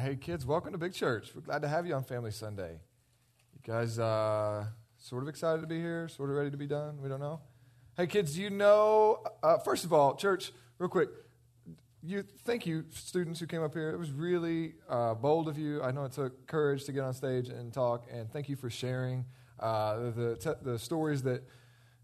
hey, kids, welcome to Big Church. We're glad to have you on Family Sunday. You guys uh, sort of excited to be here, sort of ready to be done? We don't know. Hey, kids, you know, uh, first of all, church, real quick, you, thank you, students who came up here. It was really uh, bold of you. I know it took courage to get on stage and talk, and thank you for sharing uh, the, te- the stories that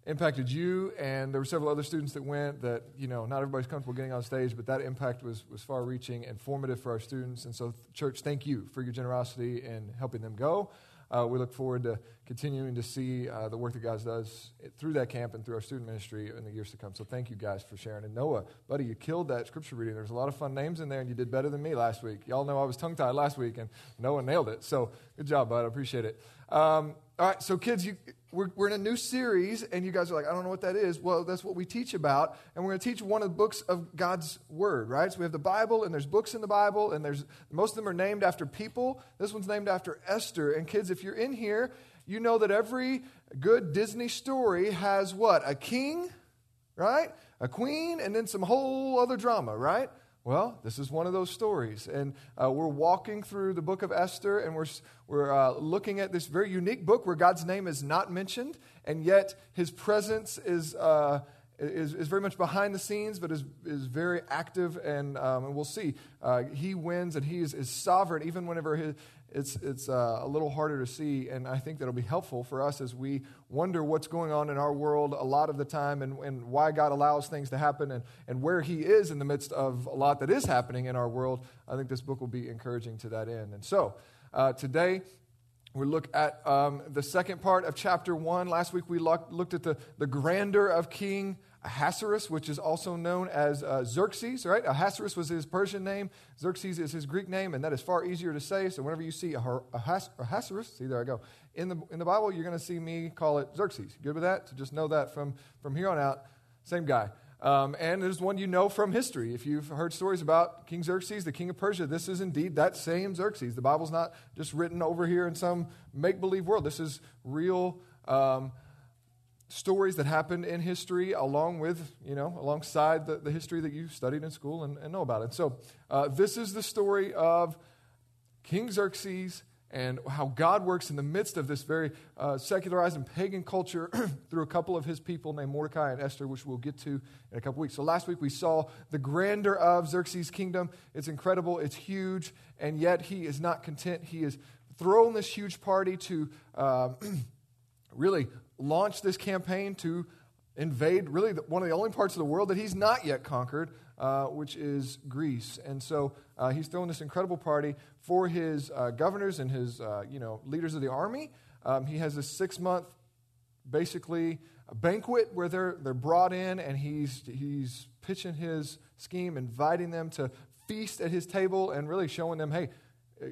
impacted you, and there were several other students that went that, you know, not everybody's comfortable getting on stage, but that impact was, was far reaching and formative for our students. And so, church, thank you for your generosity in helping them go. Uh, we look forward to continuing to see uh, the work that God does through that camp and through our student ministry in the years to come. So thank you guys for sharing. And Noah, buddy, you killed that scripture reading. There's a lot of fun names in there, and you did better than me last week. Y'all know I was tongue tied last week, and Noah nailed it. So good job, bud. I appreciate it. Um, all right, so kids, you, we're, we're in a new series, and you guys are like, I don't know what that is. Well, that's what we teach about, and we're going to teach one of the books of God's Word, right? So we have the Bible, and there's books in the Bible, and there's most of them are named after people. This one's named after Esther. And kids, if you're in here, you know that every good Disney story has what? A king, right? A queen, and then some whole other drama, right? Well, this is one of those stories. And uh, we're walking through the book of Esther, and we're, we're uh, looking at this very unique book where God's name is not mentioned, and yet his presence is, uh, is, is, very much behind the scenes, but is, is very active. And, um, and we'll see. Uh, he wins, and he is, is sovereign, even whenever his, it's, it's uh, a little harder to see, and I think that'll be helpful for us as we wonder what's going on in our world a lot of the time and, and why God allows things to happen and, and where He is in the midst of a lot that is happening in our world. I think this book will be encouraging to that end. And so, uh, today, we look at um, the second part of chapter one. Last week we looked at the, the grandeur of King Ahasuerus, which is also known as uh, Xerxes, right? Ahasuerus was his Persian name. Xerxes is his Greek name, and that is far easier to say. So whenever you see Ahas- Ahasuerus, see, there I go, in the, in the Bible, you're going to see me call it Xerxes. Good with that? So just know that from, from here on out, same guy. Um, and there's one you know from history. If you've heard stories about King Xerxes, the king of Persia, this is indeed that same Xerxes. The Bible's not just written over here in some make believe world. This is real. Um, stories that happened in history along with, you know, alongside the, the history that you studied in school and, and know about it. So, uh, this is the story of King Xerxes and how God works in the midst of this very uh, secularized and pagan culture through a couple of his people named Mordecai and Esther, which we'll get to in a couple weeks. So, last week we saw the grandeur of Xerxes' kingdom. It's incredible, it's huge, and yet he is not content. He is thrown this huge party to uh, really launched this campaign to invade really the, one of the only parts of the world that he's not yet conquered, uh, which is Greece. And so uh, he's throwing this incredible party for his uh, governors and his uh, you know leaders of the army. Um, he has a six month, basically, banquet where they're they're brought in, and he's he's pitching his scheme, inviting them to feast at his table, and really showing them, hey.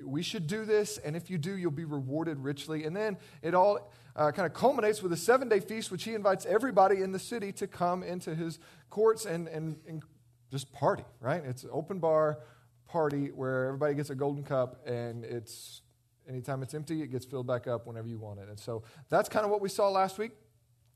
We should do this, and if you do, you'll be rewarded richly. And then it all uh, kind of culminates with a seven day feast, which he invites everybody in the city to come into his courts and, and, and just party, right? It's open bar party where everybody gets a golden cup and it's anytime it's empty, it gets filled back up whenever you want it. And so that's kind of what we saw last week.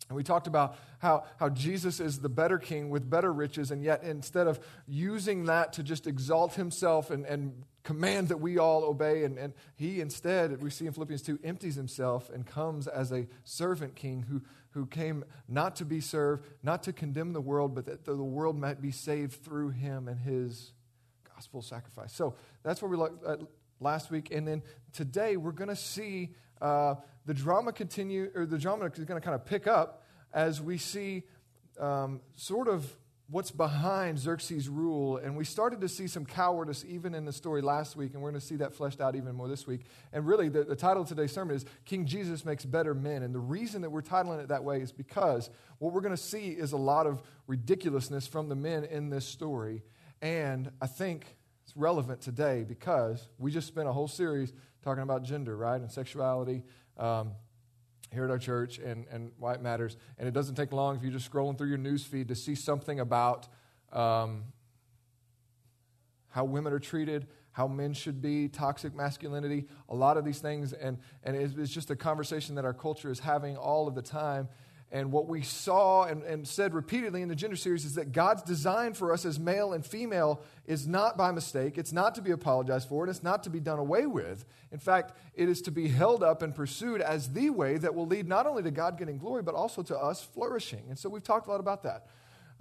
And we talked about how, how Jesus is the better king with better riches, and yet instead of using that to just exalt himself and, and command that we all obey. And, and he instead, we see in Philippians 2, empties himself and comes as a servant king who, who came not to be served, not to condemn the world, but that the world might be saved through him and his gospel sacrifice. So that's where we looked at last week. And then today we're going to see uh, the drama continue, or the drama is going to kind of pick up as we see um, sort of what's behind Xerxes' rule. And we started to see some cowardice even in the story last week, and we're going to see that fleshed out even more this week. And really, the, the, title of today's sermon is King Jesus Makes Better Men. And the reason that we're titling it that way is because what we're going to see is a lot of ridiculousness from the men in this story. And I think it's relevant today because we just spent a whole series talking about gender, right, and sexuality. Um, here at our church and, and why it matters. And it doesn't take long if you're just scrolling through your news feed to see something about um, how women are treated, how men should be, toxic masculinity, a lot of these things. And, and it's, it's just a conversation that our culture is having all of the time. And what we saw and, and said repeatedly in the gender series is that God's design for us as male and female is not by mistake. It's not to be apologized for, and it's not to be done away with. In fact, it is to be held up and pursued as the way that will lead not only to God getting glory, but also to us flourishing. And so we've talked a lot about that.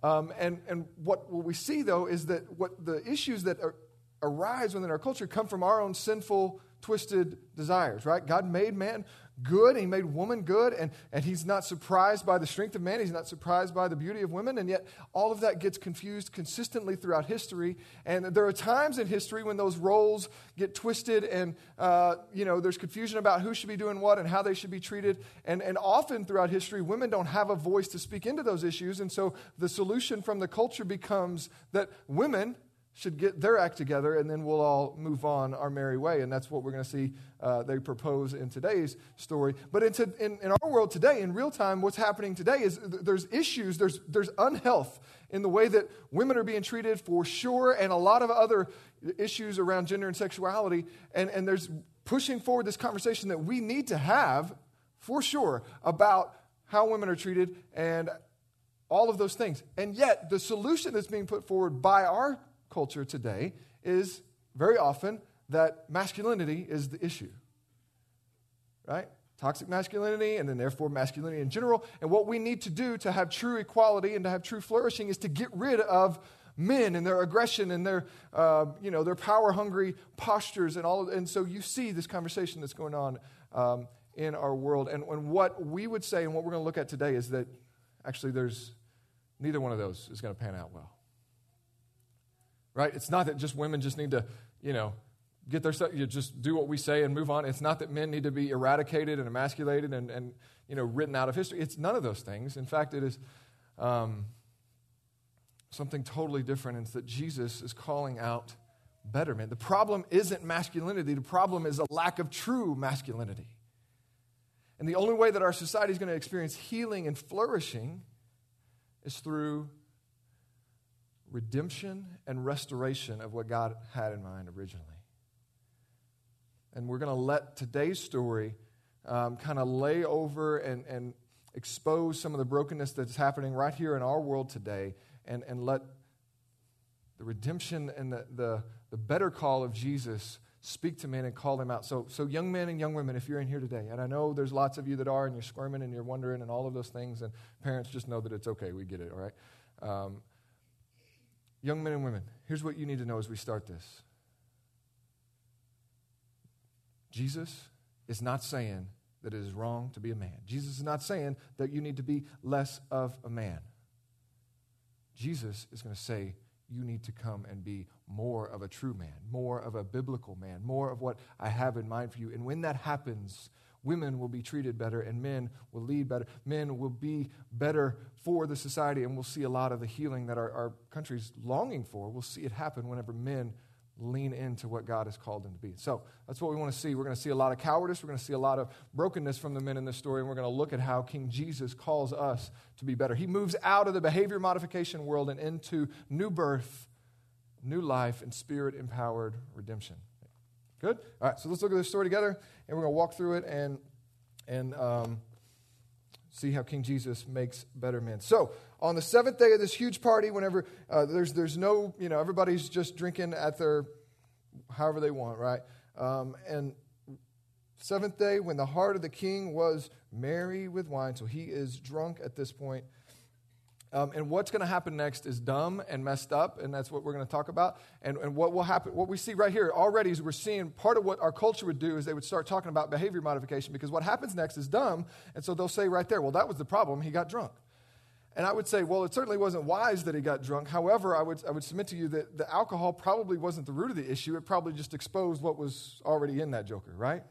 Um, and and what, we see, though, is that what the issues that are, arise within our culture come from our own sinful, twisted desires, right? God made man good. He made woman good, and, and he's not surprised by the strength of man. He's not surprised by the beauty of women, and yet all of that gets confused consistently throughout history. And there are times in history when those roles get twisted, and uh, you know there's confusion about who should be doing what and how they should be treated. And, and often throughout history, women don't have a voice to speak into those issues, and so the solution from the culture becomes that women should get their act together and then we'll all move on our merry way. And that's what we're going to see uh, they propose in today's story. But in, in, in, our world today, in real time, what's happening today is th- there's issues, there's, there's unhealth in the way that women are being treated for sure, and a lot of other issues around gender and sexuality. And, and there's pushing forward this conversation that we need to have for sure about how women are treated and all of those things. And yet, the solution that's being put forward by our culture today is very often that masculinity is the issue. Right? Toxic masculinity, and then therefore masculinity in general. And what we need to do to have true equality and to have true flourishing is to get rid of men and their aggression and their, uh, you know, their power hungry postures and all. Of, and so you see this conversation that's going on um, in our world. And, and what we would say and what we're going to look at today is that actually there's neither one of those is going to pan out well right? It's not that just women just need to, you know, get their stuff, you just do what we say and move on. It's not that men need to be eradicated and emasculated and, and you know, written out of history. It's none of those things. In fact, it is um, something totally different. It's that Jesus is calling out better men. The problem isn't masculinity, the problem is a lack of true masculinity. And the only way that our society is going to experience healing and flourishing is through redemption and restoration of what God had in mind originally. And we're going to let today's story um, kind of lay over and, and expose some of the brokenness that's happening right here in our world today and, and let the redemption and the, the, the better call of Jesus speak to men and call them out. So, so, young men and young women, if you're in here today, and I know there's lots of you that are, and you're squirming and you're wondering and all of those things, and parents just know that it's okay. We get it, all right? Um, Young men and women, here's what you need to know as we start this Jesus is not saying that it is wrong to be a man. Jesus is not saying that you need to be less of a man. Jesus is going to say you need to come and be more of a true man, more of a biblical man, more of what I have in mind for you. And when that happens, women will be treated better and men will lead better. Men will be better for the society, and we'll see a lot of the healing that our, our country's longing for. We'll see it happen whenever men lean into what God has called them to be. So that's what we want to see. We're going to see a lot of cowardice. We're going to see a lot of brokenness from the men in this story, and we're going to look at how King Jesus calls us to be better. He moves out of the behavior modification world and into new birth, new life, and spirit empowered redemption. Good? All right, so let's look at this story together, and we're going to walk through it and, and um, see how King Jesus makes better men. So, on the seventh day of this huge party, whenever uh, there's, there's no, you know, everybody's just drinking at their, however they want, right? Um, and seventh day, when the heart of the king was merry with wine, so he is drunk at this point, um, and what's going to happen next is dumb and messed up, and that's what we're going to talk about. And, and what will happen, what we see right here already is we're seeing part of what our culture would do is they would start talking about behavior modification because what happens next is dumb. And so they'll say right there, well, that was the problem. He got drunk. And I would say, well, it certainly wasn't wise that he got drunk. However, I would, I would submit to you that the alcohol probably wasn't the root of the issue. It probably just exposed what was already in that joker, right?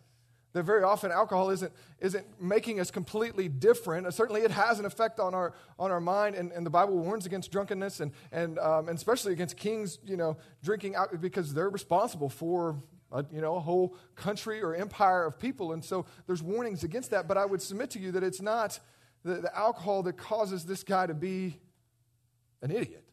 That very often alcohol isn't, isn't making us completely different. Certainly, it has an effect on our, on our mind, and, and the Bible warns against drunkenness and, and, um, and especially against kings, you know, drinking out because they're responsible for a, you know, a whole country or empire of people. And so there's warnings against that, but I would submit to you that it's not the, the alcohol that causes this guy to be an idiot,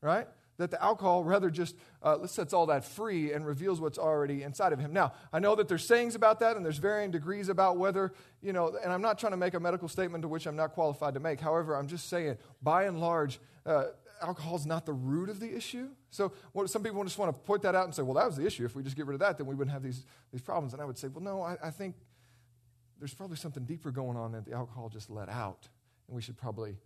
right? That the alcohol rather just uh, sets all that free and reveals what's already inside of him. Now, I know that there's sayings about that and there's varying degrees about whether, you know, and I'm not trying to make a medical statement to which I'm not qualified to make. However, I'm just saying, by and large, uh, alcohol is not the root of the issue. So what, some people just want to point that out and say, well, that was the issue. If we just get rid of that, then we wouldn't have these, these problems. And I would say, well, no, I, I think there's probably something deeper going on that the alcohol just let out. And we should probably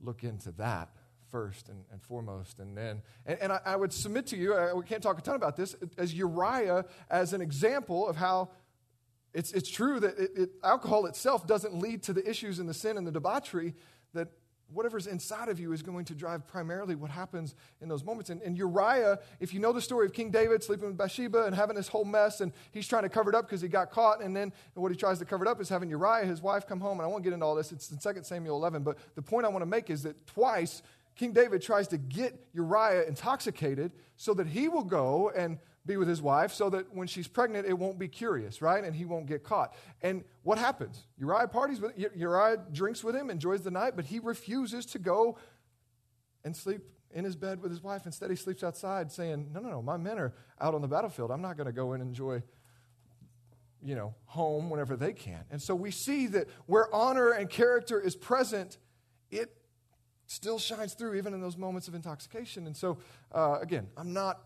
look into that first and, and foremost. And then, and, and I, I, would submit to you, we can't talk a ton about this, as Uriah as an example of how it's, it's true that it, it, alcohol itself doesn't lead to the issues and the sin and the debauchery, that whatever's inside of you is going to drive primarily what happens in those moments. And, and, Uriah, if you know the story of King David sleeping with Bathsheba and having this whole mess, and he's trying to cover it up because he got caught, and then what he tries to cover it up is having Uriah, his wife, come home. And I won't get into all this, it's in 2 Samuel 11. But the point I want to make is that twice King David tries to get Uriah intoxicated so that he will go and be with his wife so that when she's pregnant, it won't be curious, right? And he won't get caught. And what happens? Uriah parties with Uriah drinks with him, enjoys the night, but he refuses to go and sleep in his bed with his wife. Instead, he sleeps outside saying, No, no, no, my men are out on the battlefield. I'm not going to go and enjoy, you know, home whenever they can. And so we see that where honor and character is present, it still shines through even in those moments of intoxication. And so, uh, again, I'm not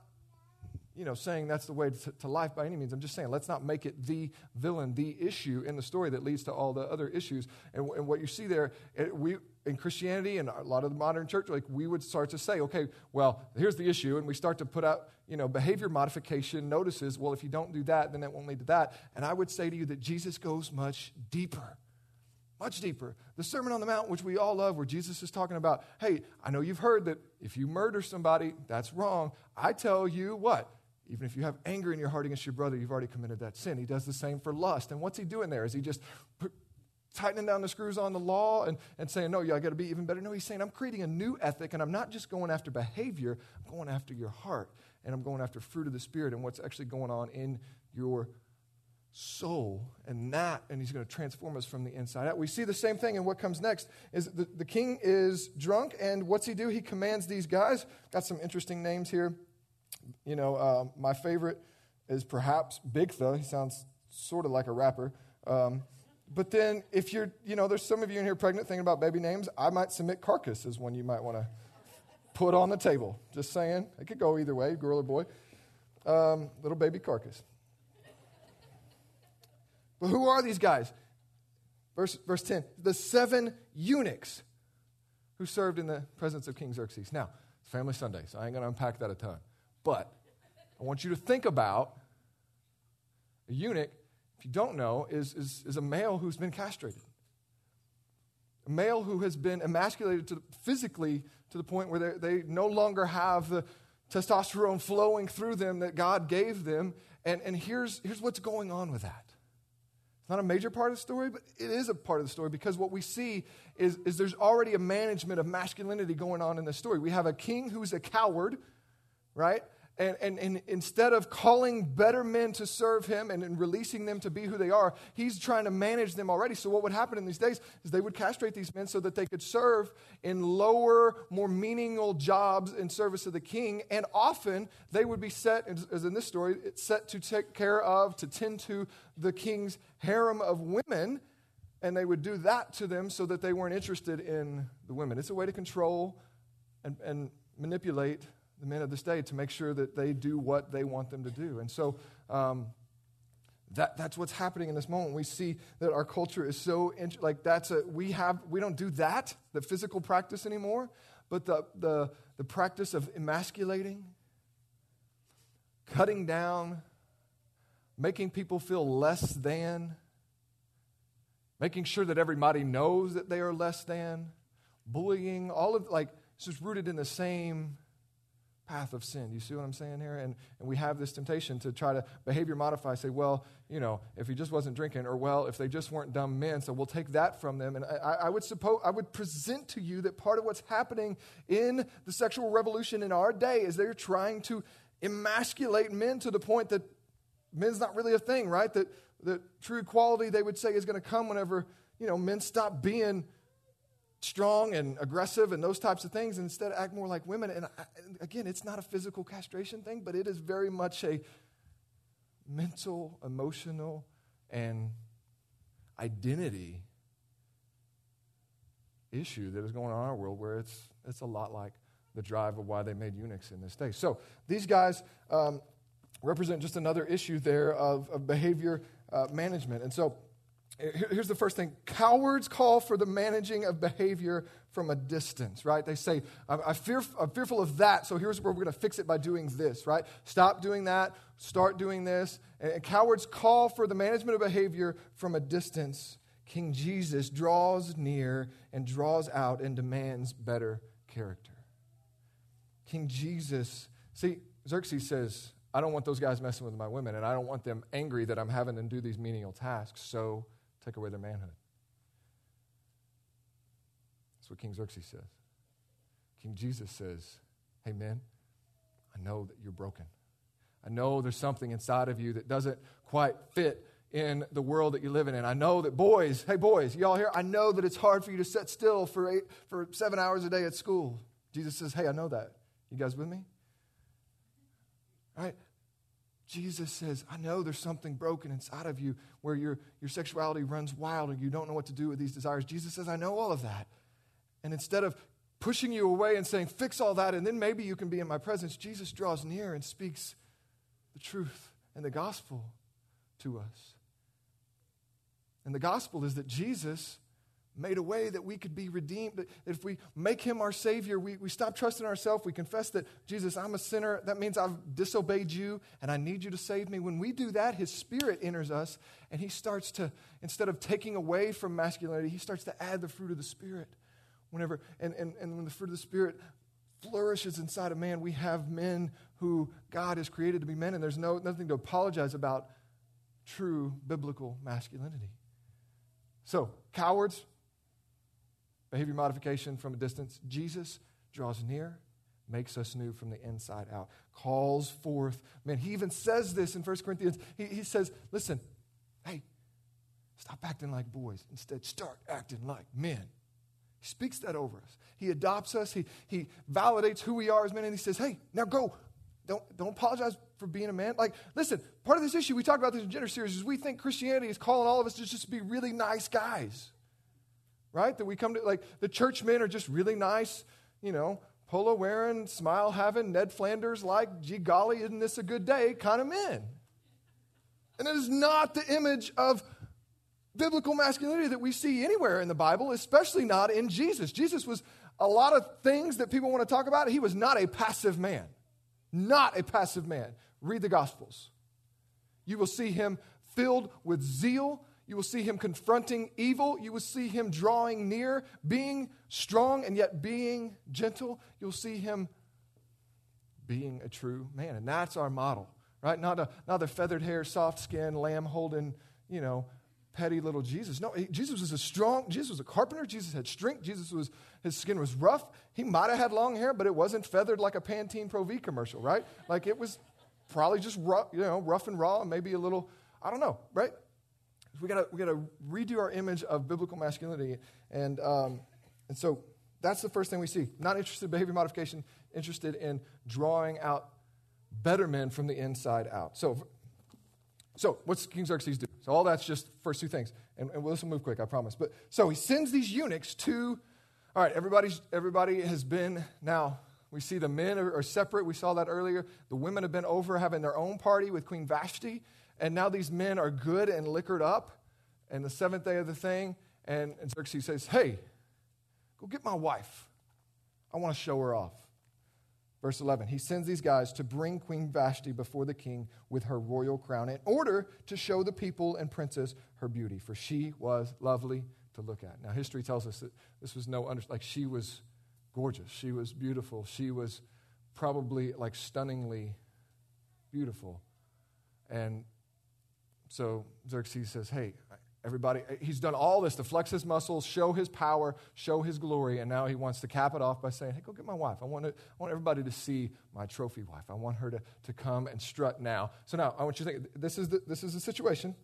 you know, saying that's the way to, to, life by any means. I'm just saying, let's not make it the villain, the issue in the story that leads to all the other issues. And, and what you see there, it, we in Christianity and a lot of the modern church, like we would start to say, okay, well, here's the issue, and we start to put out, you know, behavior modification notices. Well, if you don't do that, then that won't lead to that. And I would say to you that Jesus goes much deeper much deeper. The Sermon on the Mount, which we all love, where Jesus is talking about, hey, I know you've heard that if you murder somebody, that's wrong. I tell you what? Even if you have anger in your heart against your brother, you've already committed that sin. He does the same for lust. And what's he doing there? Is he just tightening down the screws on the law and, and saying, no, yeah, I got to be even better? No, he's saying, I'm creating a new ethic, and I'm not just going after behavior, I'm going after your heart, and I'm going after fruit of the Spirit and what's actually going on in your soul and that and he's going to transform us from the inside out we see the same thing and what comes next is the, the king is drunk and what's he do he commands these guys got some interesting names here you know, uh, my favorite is perhaps Bigtha. He sounds sort of like a rapper. Um, but then, if you're, you know, there's some of you in here pregnant thinking about baby names, I might submit Carkas as one you might want to put on the table. Just saying. It could go either way, girl or boy. Um, little baby Carkas. But who are these guys? Verse, verse 10 the seven eunuchs who served in the presence of King Xerxes. Now, it's Family Sunday, so I ain't going to unpack that a ton. But I want you to think about a eunuch, if you don't know, is, is, is a male who's been castrated. A male who has been emasculated to, physically to the point where they, they no longer have the testosterone flowing through them that God gave them. And, and here's, here's what's going on with that. It's not a major part of the story, but it is a part of the story because what we see is, is there's already a management of masculinity going on in the story. We have a king who's a coward, right? And, and, and, instead of calling better men to serve him and, and, releasing them to be who they are, he's trying to manage them already. So, what would happen in these days is they would castrate these men so that they could serve in lower, more meaningful jobs in service of the king. And often they would be set, as in this story, it's set to take care of, to tend to the king's harem of women. And they would do that to them so that they weren't interested in the women. It's a way to control and, and manipulate the men of this day to make sure that they do what they want them to do. And so um, that, that's what's happening in this moment. We see that our culture is so, int- like that's a, we have, we don't do that, the physical practice anymore, but the, the, the practice of emasculating, cutting down, making people feel less than, making sure that everybody knows that they are less than, bullying, all of like, this is rooted in the same path of sin. You see what I'm saying here? And, and we have this temptation to try to behavior modify, say, well, you know, if he just wasn't drinking, or well, if they just weren't dumb men, so we'll take that from them. And I, I would suppose, I would present to you that part of what's happening in the sexual revolution in our day is they're trying to emasculate men to the point that men's not really a thing, right? That, that true equality, they would say, is going to come whenever, you know, men stop being strong and aggressive and those types of things, and instead act more like women. And I, again, it's not a physical castration thing, but it is very much a mental, emotional, and identity issue that is going on in our world where it's, it's a lot like the drive of why they made eunuchs in this day. So these guys um, represent just another issue there of, of behavior uh, management. And so here's the first thing. Cowards call for the managing of behavior from a distance right? They say I'm, I fear, I'm fearful of that so here's where we're going to fix it by doing this right? Stop doing that start doing this. And cowards call for the management of behavior from a distance. King jesus draws near and draws out and demands better character. King jesus see xerxes says i don't want those guys messing with my women and i don't want them angry that i'm having them do these menial tasks so take away their manhood. That's what King Xerxes says. King Jesus says, Hey, men, I know that you're broken. I know there's something inside of you that doesn't quite fit in the world that you're living in. I know that boys, hey, boys, y'all here, I know that it's hard for you to sit still for, eight, for seven hours a day at school. Jesus says, Hey, I know that. You guys with me? All right? Jesus says, I know there's something broken inside of you where your, your sexuality runs wild and you don't know what to do with these desires. Jesus says, I know all of that. And instead of pushing you away and saying, fix all that, and then maybe you can be in my presence, Jesus draws near and speaks the truth and the gospel to us. And the gospel is that Jesus made a way that we could be redeemed. If we make him our Savior, we, we stop trusting ourselves. We confess that, Jesus, I'm a sinner. That means I've disobeyed you and I need you to save me. When we do that, his Spirit enters us and he starts to, instead of taking away from masculinity, he starts to add the fruit of the Spirit. Whenever, and, and, and when the fruit of the Spirit flourishes inside of man, we have men who God has created to be men, and there's no, nothing to apologize about true biblical masculinity. So, cowards, behavior modification from a distance. Jesus draws near, makes us new from the inside out, calls forth. Man, he even says this in 1 Corinthians. He, he says, listen, hey, stop acting like boys. Instead, start acting like men. He speaks that over us. He adopts us. He, he validates who we are as men. And he says, hey, now go. Don't, don't apologize for being a man. Like, listen, part of this issue, we talked about this in gender series, is we think Christianity is calling all of us to just be really nice guys right? That we come to, like, the churchmen are just really nice, you know, polo wearing, smile having, Ned Flanders like, gee golly, isn't this a good day kind of men. And it is not the image of biblical masculinity that we see anywhere in the Bible, especially not in Jesus. Jesus was a lot of things that people want to talk about. He was not a passive man. Not a passive man. Read the Gospels. You will see him filled with zeal you will see him confronting evil. You will see him drawing near, being strong and yet being gentle. You'll see him being a true man. And that's our model, right? Not, a, not the feathered hair, soft skin, lamb holding, you know, petty little Jesus. No, he, Jesus was a strong, Jesus was a carpenter. Jesus had strength. Jesus was, his skin was rough. He might have had long hair, but it wasn't feathered like a Pantene Pro V commercial, right? Like it was probably just rough, you know, rough and raw, maybe a little, I don't know, right? We got we got to redo our image of biblical masculinity. And, um, and so that's the first thing we see. Not interested in behavior modification, interested in drawing out better men from the inside out. So, so what's King Xerxes do? So all that's just first two things. And, and this will move quick, I promise. But so he sends these eunuchs to, all right, everybody's, everybody has been now. We see the men are separate. We saw that earlier. The women have been over having their own party with Queen Vashti. And now these men are good and liquored up. And the seventh day of the thing, and, and Xerxes says, Hey, go get my wife. I want to show her off. Verse 11, he sends these guys to bring Queen Vashti before the king with her royal crown in order to show the people and princess her beauty, for she was lovely to look at. Now, history tells us that this was no, under, like, she was gorgeous. She was beautiful. She was probably, like, stunningly beautiful. And so Xerxes says, Hey, everybody, uh, he's done all this to flex his muscles, show his power, show his glory, and now he wants to cap it off by saying, Hey, go get my wife. I want, to, I want everybody to see my trophy wife. I want her to, to come and strut now. So now, I want you to think this is the, this is the situation.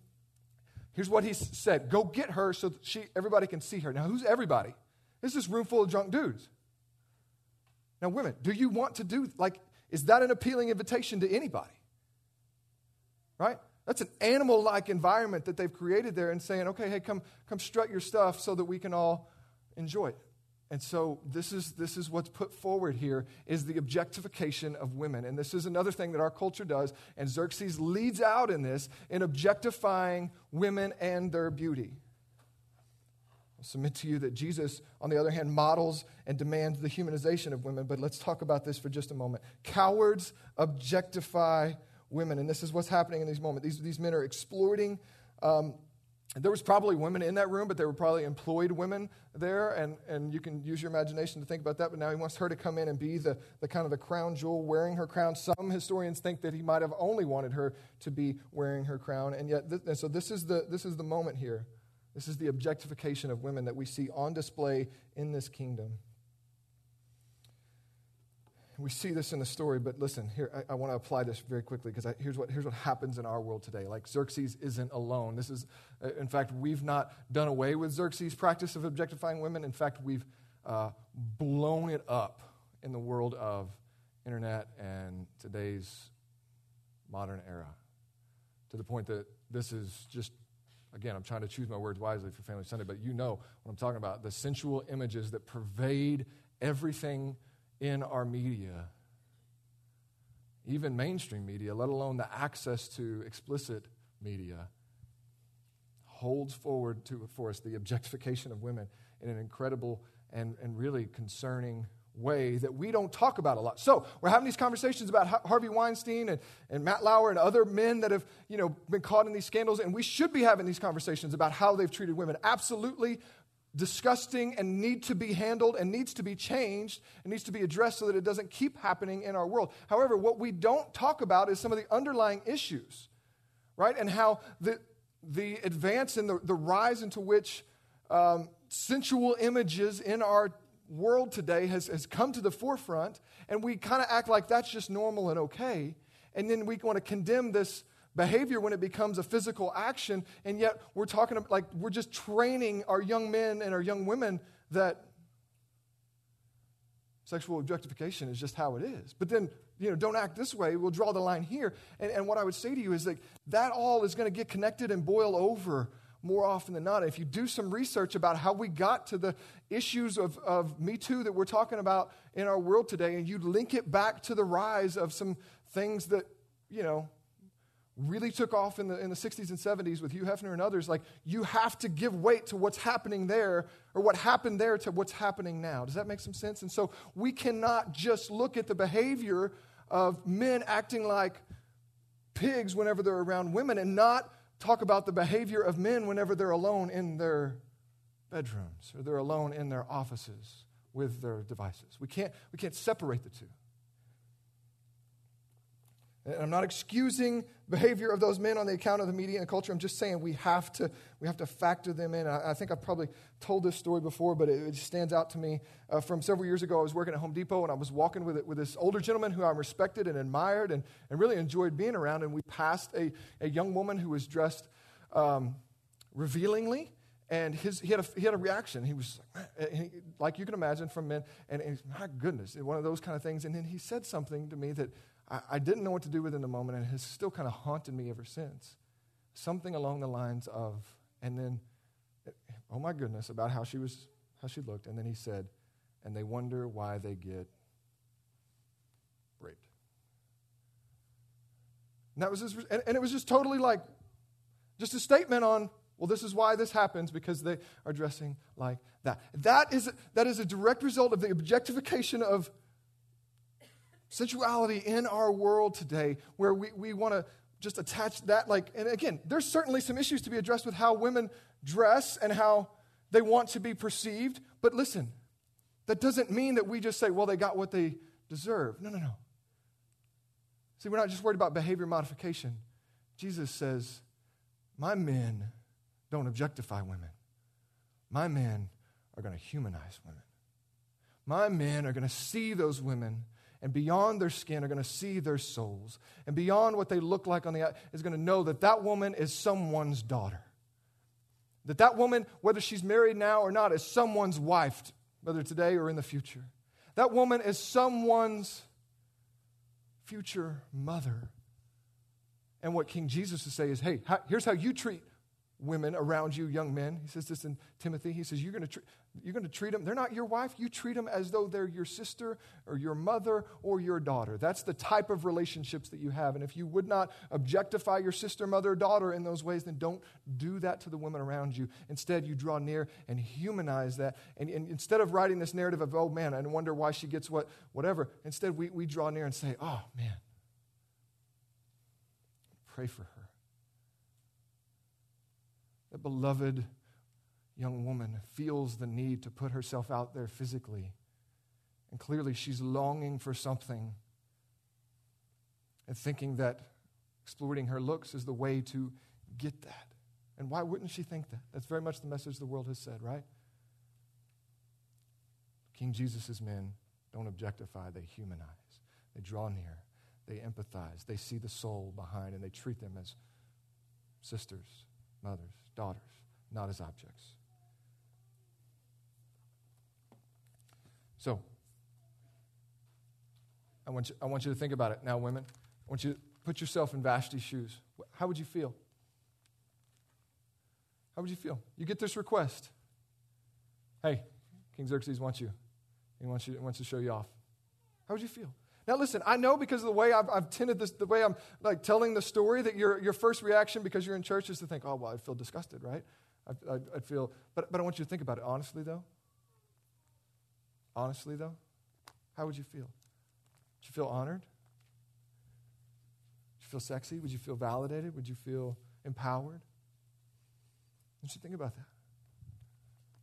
Here's what he said Go get her so she, everybody can see her. Now, who's everybody? This room full of drunk dudes. Now, women, do you want to do, like, is that an appealing invitation to anybody? Right? That's an animal like environment that they've created there and saying, okay, hey, come, come strut your stuff so that we can all enjoy it. And so this is, this is what's put forward here is the objectification of women. And this is another thing that our culture does. And Xerxes leads out in this in objectifying women and their beauty. I'll submit to you that Jesus, on the other hand, models and demands the humanization of women. But let's talk about this for just a moment. Cowards objectify women. And this is what's happening in these moments. These, these men are exploiting um, there was probably women in that room, but there were probably employed women there, and, and you can use your imagination to think about that. But now he wants her to come in and be the, the kind of the crown jewel, wearing her crown. Some historians think that he might have only wanted her to be wearing her crown, and yet, th- and so this is the this is the moment here. This is the objectification of women that we see on display in this kingdom. We see this in the story, but listen, here, I, I want to apply this very quickly because here's what, here's what happens in our world today. Like, Xerxes isn't alone. This is, uh, in fact, we've not done away with Xerxes' practice of objectifying women. In fact, we've uh, blown it up in the world of internet and today's modern era to the point that this is just again, I'm trying to choose my words wisely for Family Sunday, but you know what I'm talking about the sensual images that pervade everything in our media, even mainstream media, let alone the access to explicit media, holds forward to, for us the objectification of women in an incredible and, and really concerning way that we don't talk about a lot. So we're having these conversations about Harvey Weinstein and, and Matt Lauer and other men that have you know, been caught in these scandals, and we should be having these conversations about how they've treated women. Absolutely disgusting and need to be handled and needs to be changed and needs to be addressed so that it doesn't keep happening in our world. However, what we don't talk about is some of the underlying issues, right? And how the, the advance and the, the rise into which um, sensual images in our world today has, has come to the forefront, and we kind of act like that's just normal and okay. And then we want to condemn this behavior when it becomes a physical action, and yet we're talking about, like we're just training our young men and our young women that sexual objectification is just how it is. But then, you know, don't act this way. We'll draw the line here. And, and what I would say to you is that that all is going to get connected and boil over more often than not. If you do some research about how we got to the issues of, of Me Too that we're talking about in our world today, and you link it back to the rise of some things that, you know, really took off in the, in the 60s and 70s with Hugh Hefner and others, like you have to give weight to what's happening there or what happened there to what's happening now. Does that make some sense? And so we cannot just look at the behavior of men acting like pigs whenever they're around women and not talk about the behavior of men whenever they're alone in their bedrooms or they're alone in their offices with their devices. We can't, we can't separate the two. And I'm not excusing behavior of those men on the account of the media and the culture. I'm just saying we have to, we have to factor them in. I, I think I've probably told this story before, but it, it stands out to me. Uh, from several years ago, I was working at Home Depot and I was walking with, with this older gentleman who I respected and admired and, and really enjoyed being around. And we passed a, a young woman who was dressed um, revealingly and his, he, had a, he had a reaction. He was he, like you can imagine from men, and, and my goodness, one of those kind of things. And then he said something to me that I, I didn't know what to do with in the moment, and it has still kind of haunted me ever since. Something along the lines of, and then, oh my goodness, about how she was, how she looked, and then he said, and they wonder why they get raped. And that was his, and, and it was just totally like, just a statement on well, this is why this happens because they are dressing like that. That is, that is a direct result of the objectification of sensuality in our world today where we, we want to just attach that like and again there's certainly some issues to be addressed with how women dress and how they want to be perceived but listen that doesn't mean that we just say well they got what they deserve. No no no. See we're not just worried about behavior modification. Jesus says my men don't objectify women. My men are going to humanize women. My men are going to see those women and beyond their skin are going to see their souls. And beyond what they look like on the is going to know that that woman is someone's daughter. That that woman, whether she's married now or not, is someone's wife whether today or in the future. That woman is someone's future mother. And what King Jesus is saying is, hey, here's how you treat women around you, young men. He says this in Timothy. He says, You're going to, tr- you're going to treat them, they're not your wife. You treat them as though they're your sister or your mother or your daughter. That's the type of relationships that you have. And if you would not objectify your sister, mother, daughter in those ways, then don't do that to the women around you. Instead, you draw near and humanize that. And, and instead of writing this narrative of, oh man, I wonder why she gets what, whatever, instead we, we draw near and say, oh man, pray for her that beloved young woman feels the need to put herself out there physically. And clearly, she's longing for something and thinking that exploiting her looks is the way to get that. And why wouldn't she think that? That's very much the message the world has said, right? King Jesus' men don't objectify, they humanize. They draw near, they empathize, they see the soul behind, and they treat them as sisters, mothers, daughters, not as objects. So, I want, you, I want you to think about it now, women. I want you to put yourself in Vashti's shoes. How would you feel? How would you feel? You get this request. Hey, King Xerxes wants you. He wants, you, wants to show you off. How would you feel? Now, listen, I know because of the way I've, I've tended this, the way I'm like telling the story, that your, your first reaction because you're in church is to think, oh, well, I'd feel disgusted, right? I, I, I'd feel, but, but I want you to think about it honestly, though. Honestly, though, how would you feel? Would you feel honored? Would you feel sexy? Would you feel validated? Would you feel empowered? Don't you think about that?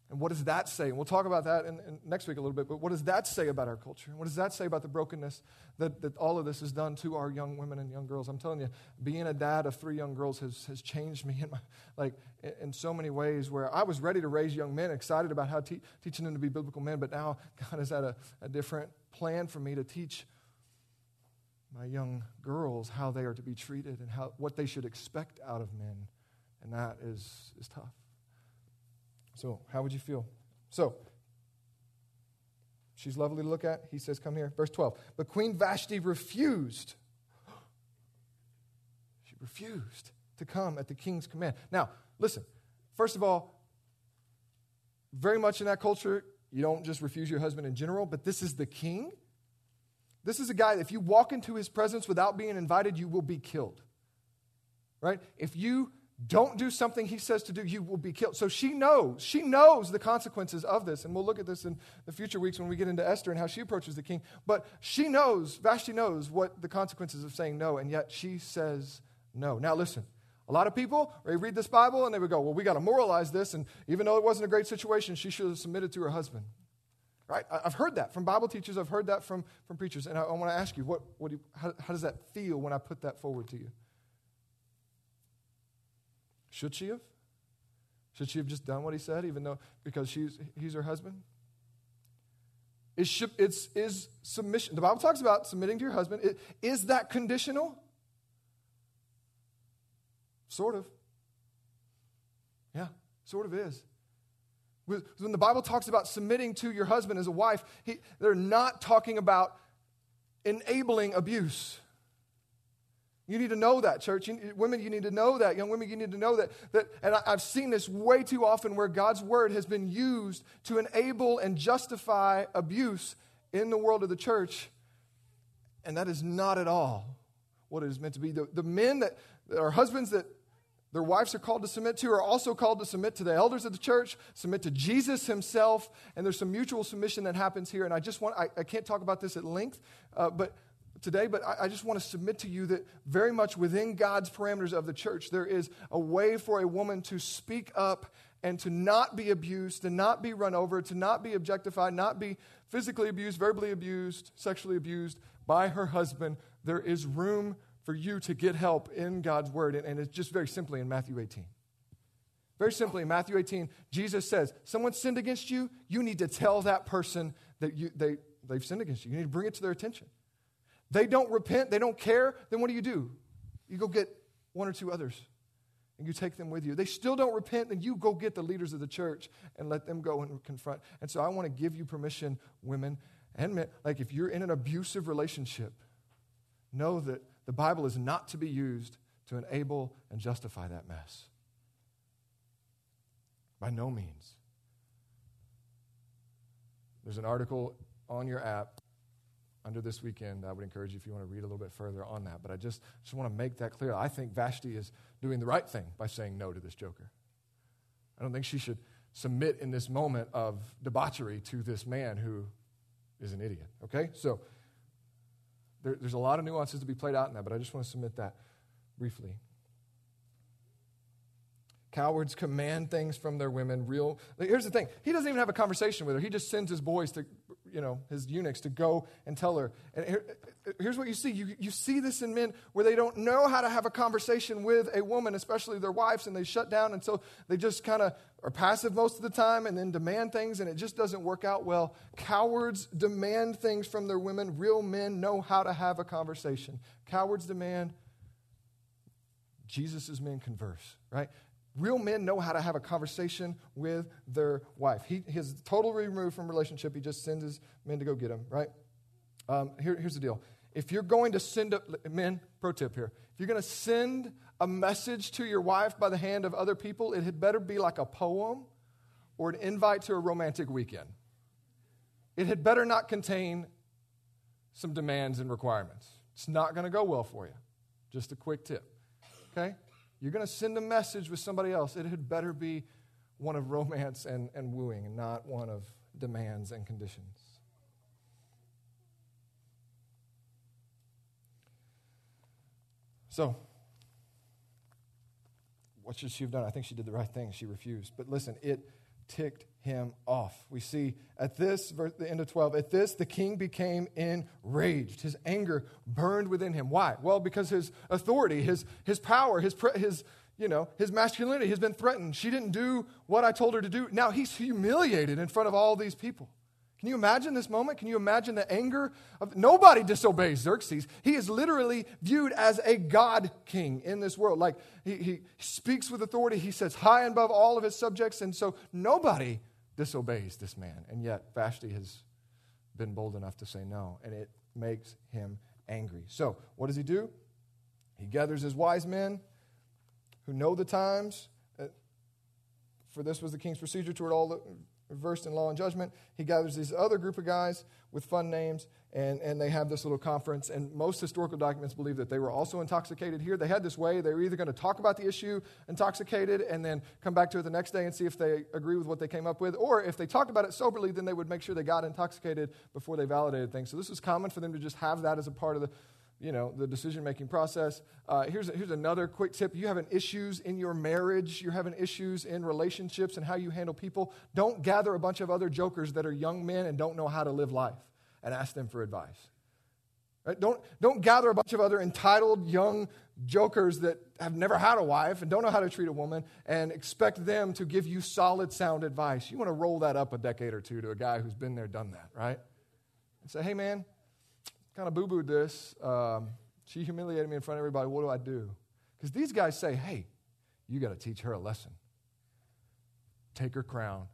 And what does that say? And we'll talk about that in, in next week a little bit, but what does that say about our culture? What does that say about the brokenness that, that all of this has done to our young women and young girls? I'm telling you, being a dad of three young girls has, has changed me in, my, like, in so many ways where I was ready to raise young men, excited about how te- teaching them to be biblical men, but now God has had a, a different plan for me to teach my young girls how they are to be treated and how, what they should expect out of men. And that is, is tough. So, how would you feel? So, she's lovely to look at. He says, Come here. Verse 12. But Queen Vashti refused. She refused to come at the king's command. Now, listen, first of all, very much in that culture, you don't just refuse your husband in general, but this is the king. This is a guy, if you walk into his presence without being invited, you will be killed. Right? If you don't do something he says to do, you will be killed. So she knows. She knows the consequences of this. And we'll look at this in the future weeks when we get into Esther and how she approaches the king. But she knows, Vashti knows what the consequences of saying no, and yet she says no. Now, listen. A lot of people they read this Bible and they would go, Well, we got to moralize this. And even though it wasn't a great situation, she should have submitted to her husband. Right? I've heard that from Bible teachers. I've heard that from, from preachers. And I, I want to ask you, what, what do you, how, how does that feel when I put that forward to you? Should she have? Should she have just done what he said, even though because she's he's her husband? Is, it's, is submission, the Bible talks about submitting to your husband. It, is that conditional? Sort of. Yeah, sort of is. When the Bible talks about submitting to your husband as a wife, he, they're not talking about enabling abuse. You need to know that, church. You, women, you need to know that. Young women, you need to know that. that and I, I've seen this way too often where God's word has been used to enable and justify abuse in the world of the church. And that is not at all what it is meant to be. The, the men that, that are husbands that their wives are called to submit to are also called to submit to the elders of the church, submit to Jesus himself, and there's some mutual submission that happens here. And I just want, I, I can't talk about this at length, uh, but today, but I, I just want to submit to you that very much within God's parameters of the church, there is a way for a woman to speak up and to not be abused, to not be run over, to not be objectified, not be physically abused, verbally abused, sexually abused by her husband. There is room for you to get help in God's word, and, and it's just very simply in Matthew 18. Very simply, in Matthew 18, Jesus says, Someone sinned against you, you need to tell that person that you, they, they've sinned against you. You need to bring it to their attention. They don't repent, they don't care, then what do you do? You go get one or two others. and you take them with you. They still don't repent, then you go get the leaders of the church and let them go and confront. And so I want to give you permission, women and men. Like if you're in an abusive relationship, know that the Bible is not to be used to enable and justify that mess. By no means. There's an article on your app under this weekend. I would encourage you if you want to read a little bit further on that. But I just, just want to make that clear. I think Vashti is doing the right thing by saying no to this joker. I don't think she should submit in this moment of debauchery to this man who is an idiot. Okay? So there, there's a lot of nuances to be played out in that, but I just want to submit that briefly. Cowards command things from their women. Real. Here's the thing. He doesn't even have a conversation with her. He just sends his boys to, you know, his eunuchs to go and tell her. And here, here's what you see. You, you see this in men where they don't know how to have a conversation with a woman, especially their wives, and they shut down. And so they just kind of are passive most of the time and then demand things, and it just doesn't work out well. Cowards demand things from their women. Real men know how to have a conversation. Cowards demand. Jesus' men converse, right? Real men know how to have a conversation with their wife. He is totally removed from relationship. He just sends his men to go get him, right? Um, here, here's the deal. If you're going to send a, men, pro tip here, if you're going to send a message to your wife by the hand of other people, it had better be like a poem or an invite to a romantic weekend. It had better not contain some demands and requirements. It's not going to go well for you. Just a quick tip. Okay? You're going to send a message with somebody else. It had better be one of romance and, and wooing, and not one of demands and conditions. So, what should she have done? I think she did the right thing. She refused. But listen, it ticked him off. We see at this, verse, the end of 12, at this, the king became enraged. His anger burned within him. Why? Well, because his authority, his, his power, his, his, you know, his masculinity has been threatened. She didn't do what I told her to do. Now he's humiliated in front of all these people. Can you imagine this moment? Can you imagine the anger of nobody disobeys Xerxes? He is literally viewed as a god king in this world. Like he, he speaks with authority, he sits high above all of his subjects, and so nobody disobeys this man. And yet Vashti has been bold enough to say no, and it makes him angry. So, what does he do? He gathers his wise men who know the times. Uh, for this was the king's procedure toward all the versed in law and judgment. He gathers these other group of guys with fun names, and, and they have this little conference. And most historical documents believe that they were also intoxicated here. They had this way. They were either going to talk about the issue intoxicated and then come back to it the next day and see if they agree with what they came up with, or if they talked about it soberly, then they would make sure they got intoxicated before they validated things. So this was common for them to just have that as a part of the you know the decision making process. Uh, here's, here's another quick tip. You having issues in your marriage you're having issues in relationships and how you handle people don't gather a bunch of other jokers that are young men and don't know how to live life and ask them for advice. Right? don't, don't gather a bunch of other entitled young jokers that have never had a wife and don't know how to treat a woman and expect them to give you solid sound advice. You want to roll that up a decade or two to a guy who's been there done that right? And say hey man kind of boo booed this. Um, she humiliated me in front of everybody. What do I do? Because these guys say, hey, you got to teach her a lesson. Take her crown,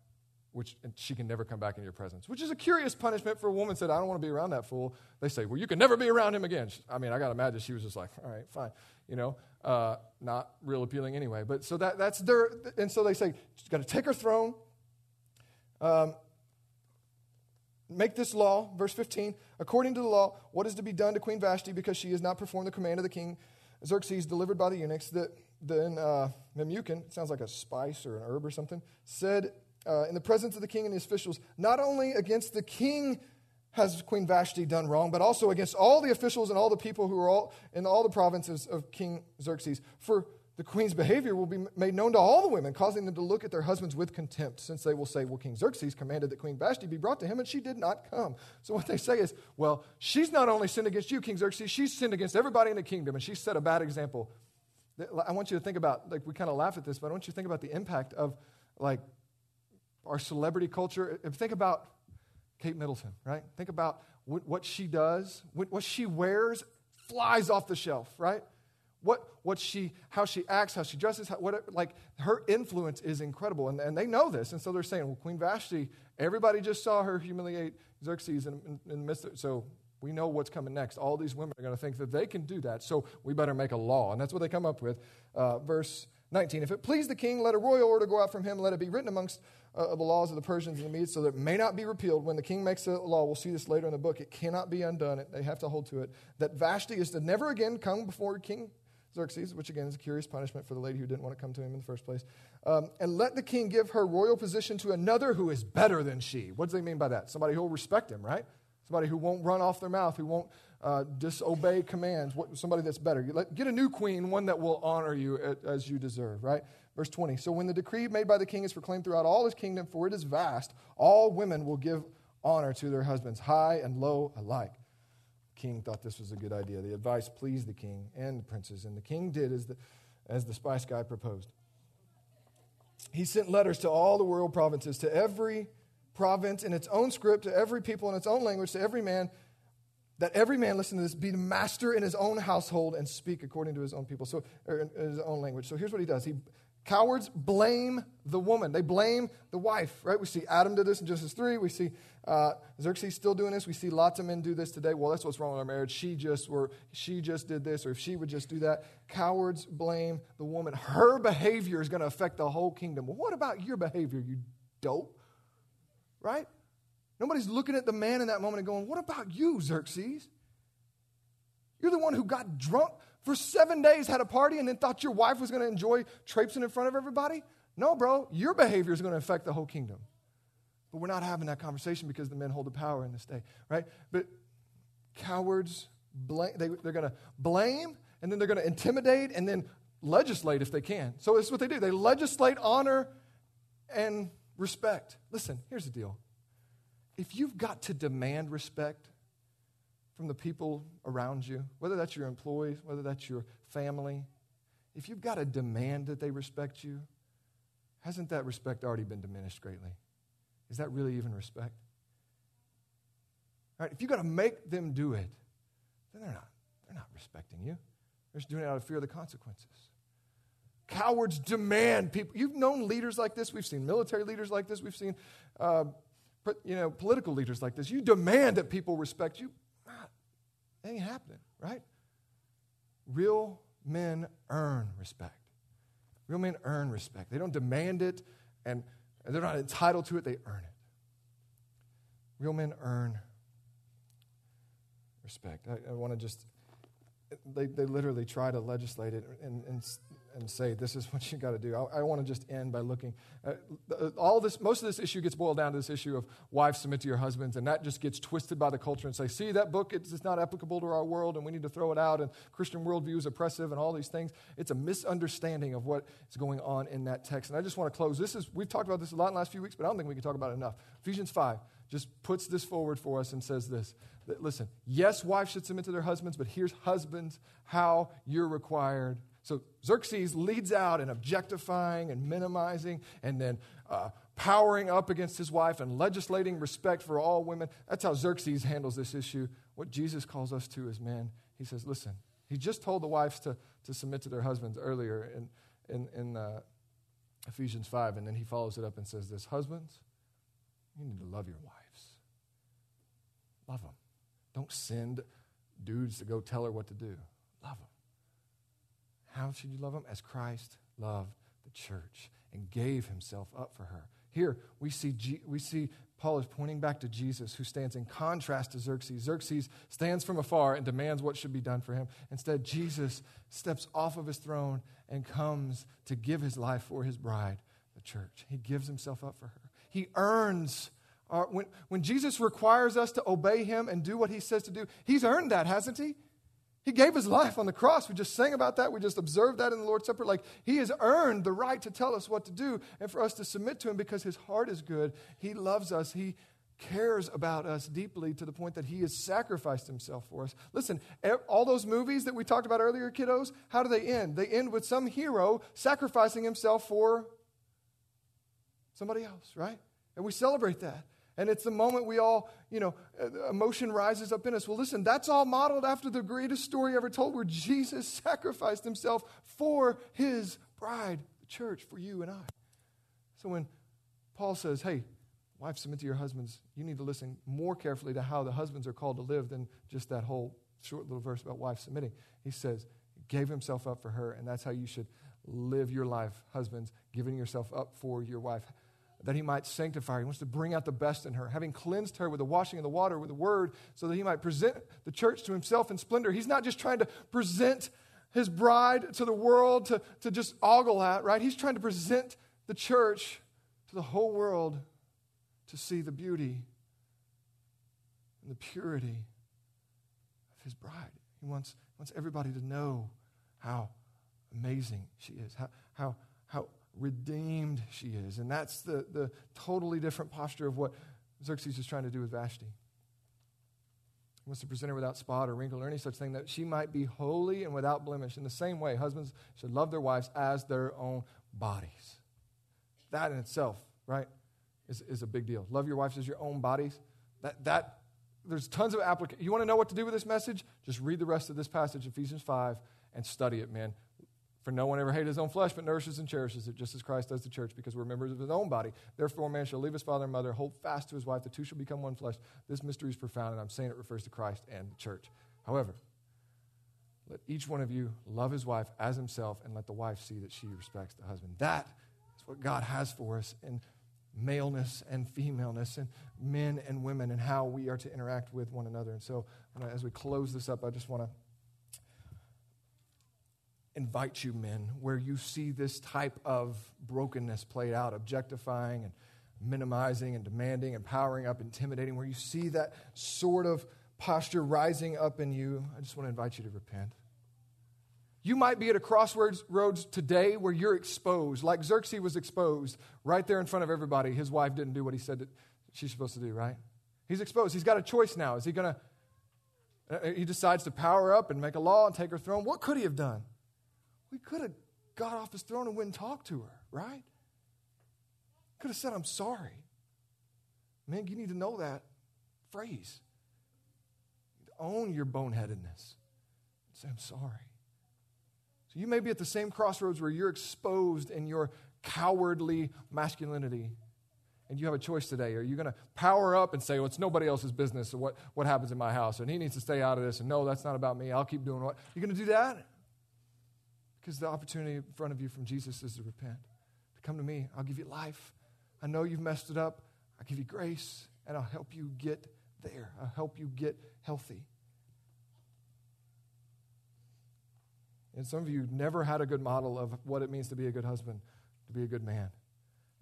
which she can never come back in your presence, which is a curious punishment for a woman said, I don't want to be around that fool. They say, well, you can never be around him again. I mean, I got to imagine she was just like, all right, fine. You know, uh, not real appealing anyway. But so that, that's their, and so they say, got to take her throne. Um, make this law, verse 15, according to the law, what is to be done to Queen Vashti because she has not performed the command of the king Xerxes delivered by the eunuchs? That then uh, Memucan, sounds like a spice or an herb or something, said uh, in the presence of the king and his officials, not only against the king has Queen Vashti done wrong, but also against all the officials and all the people who are all in all the provinces of King Xerxes. For the queen's behavior will be made known to all the women, causing them to look at their husbands with contempt, since they will say, Well, King Xerxes commanded that Queen Vashti be brought to him, and she did not come. So what they say is, Well, she's not only sinned against you, King Xerxes, she's sinned against everybody in the kingdom, and she set a bad example. I want you to think about, like, we kind of laugh at this, but I want you to think about the impact of, like, our celebrity culture. Think about Kate Middleton, right? Think about what she does, what she wears flies off the shelf, right? What, what she, how she acts, how she dresses, how, what, like her influence is incredible. And, and they know this. And so they're saying, well, Queen Vashti, everybody just saw her humiliate Xerxes and, the midst of So we know what's coming next. All these women are going to think that they can do that. So we better make a law. And that's what they come up with. Uh, verse 19. If it please the king, let a royal order go out from him. Let it be written amongst uh, the laws of the Persians and the Medes so that it may not be repealed. When the king makes a law, we'll see this later in the book, it cannot be undone. It, they have to hold to it. That Vashti is to never again come before King Xerxes, which again is a curious punishment for the lady who didn't want to come to him in the first place. Um, and let the king give her royal position to another who is better than she. What does they mean by that? Somebody who will respect him, right? Somebody who won't run off their mouth, who won't uh, disobey commands, what, somebody that's better. Let, get a new queen, one that will honor you as you deserve, right? Verse 20. So when the decree made by the king is proclaimed throughout all his kingdom, for it is vast, all women will give honor to their husbands, high and low alike king thought this was a good idea. The advice pleased the king and the princes, and the king did as the, as the spice guy proposed. He sent letters to all the royal provinces, to every province in its own script, to every people in its own language, to every man, that every man, listen to this, be the master in his own household and speak according to his own people, so, or in his own language. So here's what he does. He Cowards blame the woman. They blame the wife, right? We see Adam did this in Genesis 3. We see uh, Xerxes still doing this. We see lots of men do this today. Well, that's what's wrong with our marriage. She just, were, she just did this, or if she would just do that. Cowards blame the woman. Her behavior is going to affect the whole kingdom. Well, what about your behavior, you dope? Right? Nobody's looking at the man in that moment and going, What about you, Xerxes? You're the one who got drunk for seven days had a party and then thought your wife was going to enjoy traipsing in front of everybody? No, bro, your behavior is going to affect the whole kingdom. But we're not having that conversation because the men hold the power in this day, right? But cowards, blame, they, they're going to blame and then they're going to intimidate and then legislate if they can. So this is what they do they legislate honor and respect. Listen, here's the deal. If you've got to demand respect, from the people around you, whether that's your employees, whether that's your family, if you've got to demand that they respect you, hasn't that respect already been diminished greatly? Is that really even respect? All right, if you've got to make them do it, then they're not, they're not respecting you. They're just doing it out of fear of the consequences. Cowards demand people. You've known leaders like this. We've seen military leaders like this. We've seen, uh, you know, political leaders like this. You demand that people respect you. That ain't happening, right? Real men earn respect. Real men earn respect. They don't demand it and they're not entitled to it, they earn it. Real men earn respect. I, I want to just, they, they literally try to legislate it and, and and say, this is what you got to do. I, I want to just end by looking. Uh, all this, most of this issue gets boiled down to this issue of wives submit to your husbands, and that just gets twisted by the culture and say, see, that book, it's, it's not applicable to our world, and we need to throw it out, and Christian worldview is oppressive, and all these things. It's a misunderstanding of what is going on in that text. And I just want to close. This is, we've talked about this a lot in the last few weeks, but I don't think we can talk about it enough. Ephesians 5 just puts this forward for us and says this that, listen, yes, wives should submit to their husbands, but here's husbands, how you're required so Xerxes leads out in objectifying and minimizing and then uh, powering up against his wife and legislating respect for all women. That's how Xerxes handles this issue. What Jesus calls us to as men, he says, listen, he just told the wives to, to submit to their husbands earlier in, in, in uh, Ephesians 5, and then he follows it up and says this Husbands, you need to love your wives. Love them. Don't send dudes to go tell her what to do. Love them. How should you love him? As Christ loved the church and gave himself up for her. Here, we see, G- we see Paul is pointing back to Jesus, who stands in contrast to Xerxes. Xerxes stands from afar and demands what should be done for him. Instead, Jesus steps off of his throne and comes to give his life for his bride, the church. He gives himself up for her. He earns our, when, when Jesus requires us to obey him and do what he says to do, he's earned that, hasn't he? He gave his life on the cross. We just sang about that. We just observed that in the Lord's Supper. Like, he has earned the right to tell us what to do and for us to submit to him because his heart is good. He loves us. He cares about us deeply to the point that he has sacrificed himself for us. Listen, all those movies that we talked about earlier, kiddos, how do they end? They end with some hero sacrificing himself for somebody else, right? And we celebrate that. And it's the moment we all, you know, uh, emotion rises up in us. Well, listen, that's all modeled after the greatest story ever told where Jesus sacrificed himself for his bride, the church, for you and I. So when Paul says, hey, wives, submit to your husbands, you need to listen more carefully to how the husbands are called to live than just that whole short little verse about wives submitting. He says, gave himself up for her, and that's how you should live your life, husbands, giving yourself up for your wife that he might sanctify her. He wants to bring out the best in her, having cleansed her with the washing of the water, with the word, so that he might present the church to himself in splendor. He's not just trying to present his bride to the world to, to just ogle at, right? He's trying to present the church to the whole world to see the beauty and the purity of his bride. He wants, wants everybody to know how amazing she is, how, how, how redeemed she is. And that's the, the totally different posture of what Xerxes is trying to do with Vashti. He wants to present her without spot or wrinkle or any such thing, that she might be holy and without blemish. In the same way, husbands should love their wives as their own bodies. That in itself, right, is, is a big deal. Love your wives as your own bodies. That, that there's tons of application. You want to know what to do with this message? Just read the rest of this passage, Ephesians 5, and study it, man. For no one ever hated his own flesh, but nourishes and cherishes it, just as Christ does the church, because we're members of his own body. Therefore, man shall leave his father and mother, hold fast to his wife, the two shall become one flesh. This mystery is profound, and I'm saying it refers to Christ and the church. However, let each one of you love his wife as himself, and let the wife see that she respects the husband. That is what God has for us in maleness and femaleness, and men and women, and how we are to interact with one another. And so, as we close this up, I just want to invite you, men, where you see this type of brokenness played out, objectifying and minimizing and demanding and powering up, intimidating, where you see that sort of posture rising up in you, I just want to invite you to repent. You might be at a crossroads roads today where you're exposed, like Xerxes was exposed right there in front of everybody. His wife didn't do what he said that she's supposed to do, right? He's exposed. He's got a choice now. Is he going to, uh, he decides to power up and make a law and take her throne. What could he have done? We could have got off his throne and went and talked to her, right? Could have said, I'm sorry. Man, you need to know that phrase. Own your boneheadedness. Say, I'm sorry. So you may be at the same crossroads where you're exposed in your cowardly masculinity. And you have a choice today. Are you going to power up and say, well, it's nobody else's business or what, what happens in my house? And he needs to stay out of this. And no, that's not about me. I'll keep doing what? You're going to do that? Because the opportunity in front of you from Jesus is to repent, to come to me. I'll give you life. I know you've messed it up. I'll give you grace, and I'll help you get there. I'll help you get healthy. And some of you never had a good model of what it means to be a good husband, to be a good man.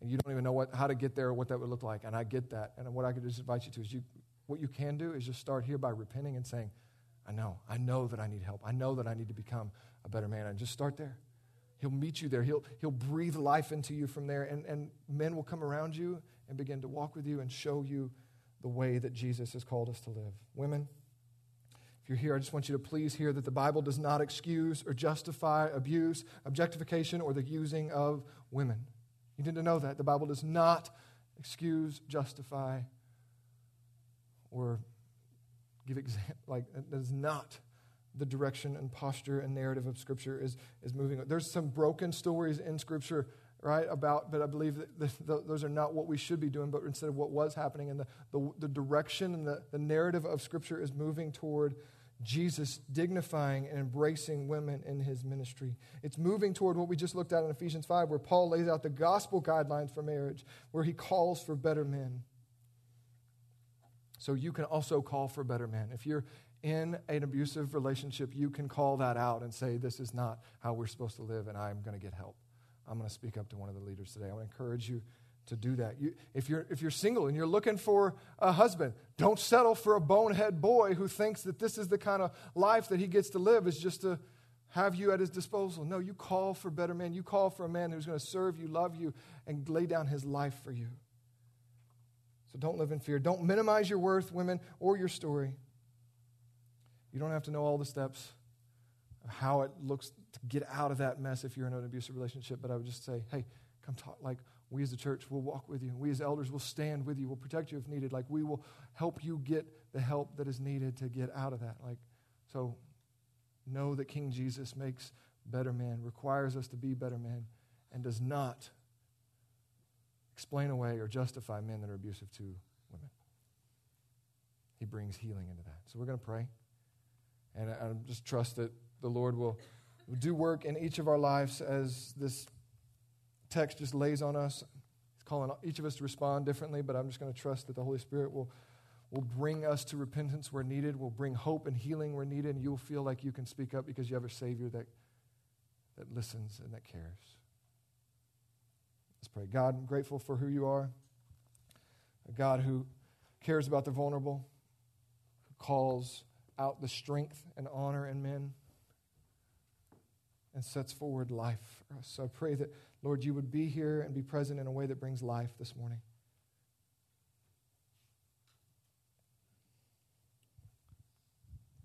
And you don't even know what, how to get there or what that would look like. And I get that. And what I could just invite you to is you, what you can do is just start here by repenting and saying, I know. I know that I need help. I know that I need to become a better man. And just start there. He'll meet you there. He'll, he'll breathe life into you from there. And, and men will come around you and begin to walk with you and show you the way that Jesus has called us to live. Women, if you're here, I just want you to please hear that the Bible does not excuse or justify abuse, objectification, or the using of women. You need to know that. The Bible does not excuse, justify, or give example. Like, that is not the direction and posture and narrative of Scripture is, is moving. There's some broken stories in Scripture, right, about, but I believe that the, the, those are not what we should be doing, but instead of what was happening. And the, the, the direction and the, the narrative of Scripture is moving toward Jesus dignifying and embracing women in his ministry. It's moving toward what we just looked at in Ephesians 5, where Paul lays out the gospel guidelines for marriage, where he calls for better men. So you can also call for better men. If you're in an abusive relationship, you can call that out and say, This is not how we're supposed to live, and I'm going to get help. I'm going to speak up to one of the leaders today. I want to encourage you to do that. You, if, you're, if you're single and you're looking for a husband, don't settle for a bonehead boy who thinks that this is the kind of life that he gets to live is just to have you at his disposal. No, you call for better men. You call for a man who's going to serve you, love you, and lay down his life for you. So don't live in fear. Don't minimize your worth, women, or your story. You don't have to know all the steps. Of how it looks to get out of that mess if you're in an abusive relationship, but I would just say, hey, come talk. Like, we as a church will walk with you. We as elders will stand with you. We'll protect you if needed. Like, we will help you get the help that is needed to get out of that. Like, so know that King Jesus makes better men, requires us to be better men, and does not explain away or justify men that are abusive to women. He brings healing into that. So we're going to pray. And I, I just trust that the Lord will, do work in each of our lives as this text just lays on us. He's calling each of us to respond differently, but I'm just going to trust that the Holy Spirit will, will bring us to repentance where needed, will bring hope and healing where needed, and you'll feel like you can speak up because you have a Savior that, that listens and that cares. Let's pray. God, I'm grateful for who you are, a God who cares about the vulnerable, who calls out the strength and honor in men and sets forward life for us. So I pray that, Lord, you would be here and be present in a way that brings life this morning.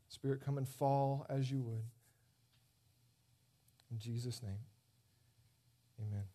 Spirit, come and fall as you would. In Jesus' name, amen.